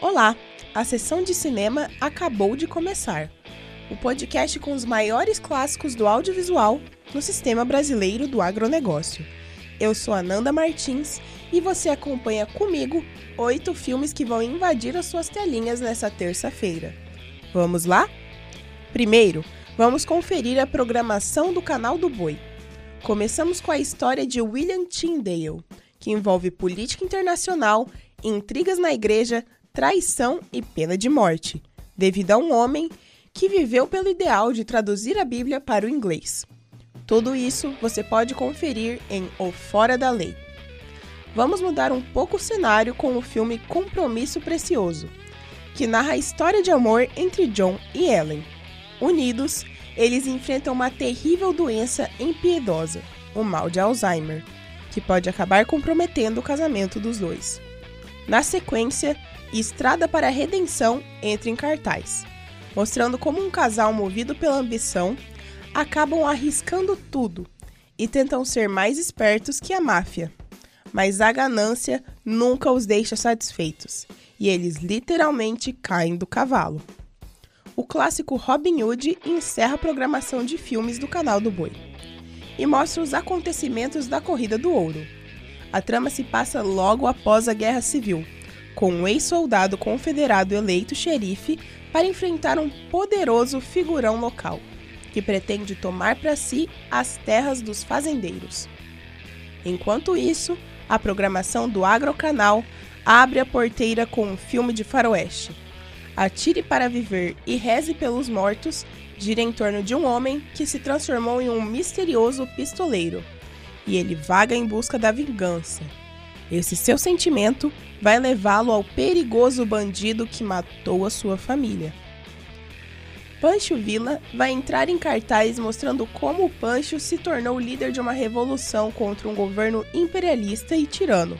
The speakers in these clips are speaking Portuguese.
Olá, a sessão de cinema acabou de começar. O podcast com os maiores clássicos do audiovisual no sistema brasileiro do agronegócio. Eu sou Ananda Martins e você acompanha comigo oito filmes que vão invadir as suas telinhas nessa terça-feira. Vamos lá? Primeiro, vamos conferir a programação do canal do Boi. Começamos com a história de William Tyndale, que envolve política internacional, intrigas na igreja, traição e pena de morte, devido a um homem que viveu pelo ideal de traduzir a Bíblia para o inglês. Tudo isso você pode conferir em O Fora da Lei. Vamos mudar um pouco o cenário com o filme Compromisso Precioso, que narra a história de amor entre John e Ellen. Unidos, eles enfrentam uma terrível doença impiedosa, o mal de Alzheimer, que pode acabar comprometendo o casamento dos dois. Na sequência, Estrada para a Redenção entra em cartaz, mostrando como um casal movido pela ambição acabam arriscando tudo e tentam ser mais espertos que a máfia. Mas a ganância nunca os deixa satisfeitos e eles literalmente caem do cavalo. O clássico Robin Hood encerra a programação de filmes do canal do Boi e mostra os acontecimentos da Corrida do Ouro. A trama se passa logo após a Guerra Civil, com um ex-soldado confederado eleito xerife para enfrentar um poderoso figurão local, que pretende tomar para si as terras dos fazendeiros. Enquanto isso, a programação do Agrocanal abre a porteira com um filme de faroeste. Atire para Viver e Reze pelos Mortos gira em torno de um homem que se transformou em um misterioso pistoleiro, e ele vaga em busca da vingança. Esse seu sentimento vai levá-lo ao perigoso bandido que matou a sua família. Pancho Villa vai entrar em cartaz mostrando como Pancho se tornou líder de uma revolução contra um governo imperialista e tirano,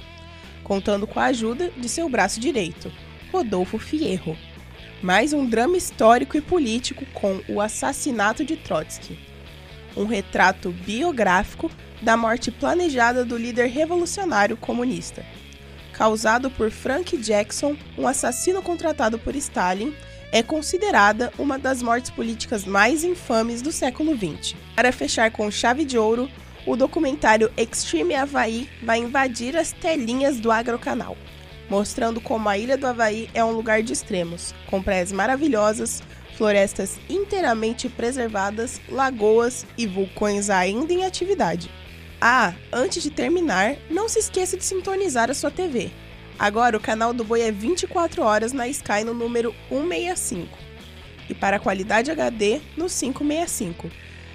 contando com a ajuda de seu braço direito, Rodolfo Fierro. Mais um drama histórico e político com o assassinato de Trotsky. Um retrato biográfico da morte planejada do líder revolucionário comunista causado por Frank Jackson, um assassino contratado por Stalin, é considerada uma das mortes políticas mais infames do século XX. Para fechar com chave de ouro, o documentário Extreme Havaí vai invadir as telinhas do Agrocanal, mostrando como a ilha do Havaí é um lugar de extremos, com praias maravilhosas, florestas inteiramente preservadas, lagoas e vulcões ainda em atividade. Ah, antes de terminar, não se esqueça de sintonizar a sua TV. Agora o canal do Boi é 24 horas na Sky no número 165 e para a qualidade HD no 565.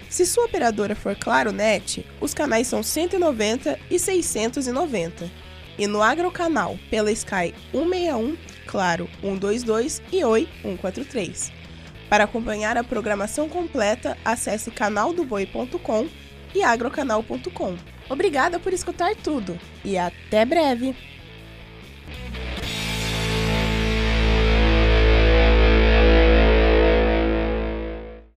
Se sua operadora for Claro Net, os canais são 190 e 690. E no Agrocanal, pela Sky 161, Claro 122 e Oi 143. Para acompanhar a programação completa, acesse canaldoboi.com e agrocanal.com. Obrigada por escutar tudo e até breve!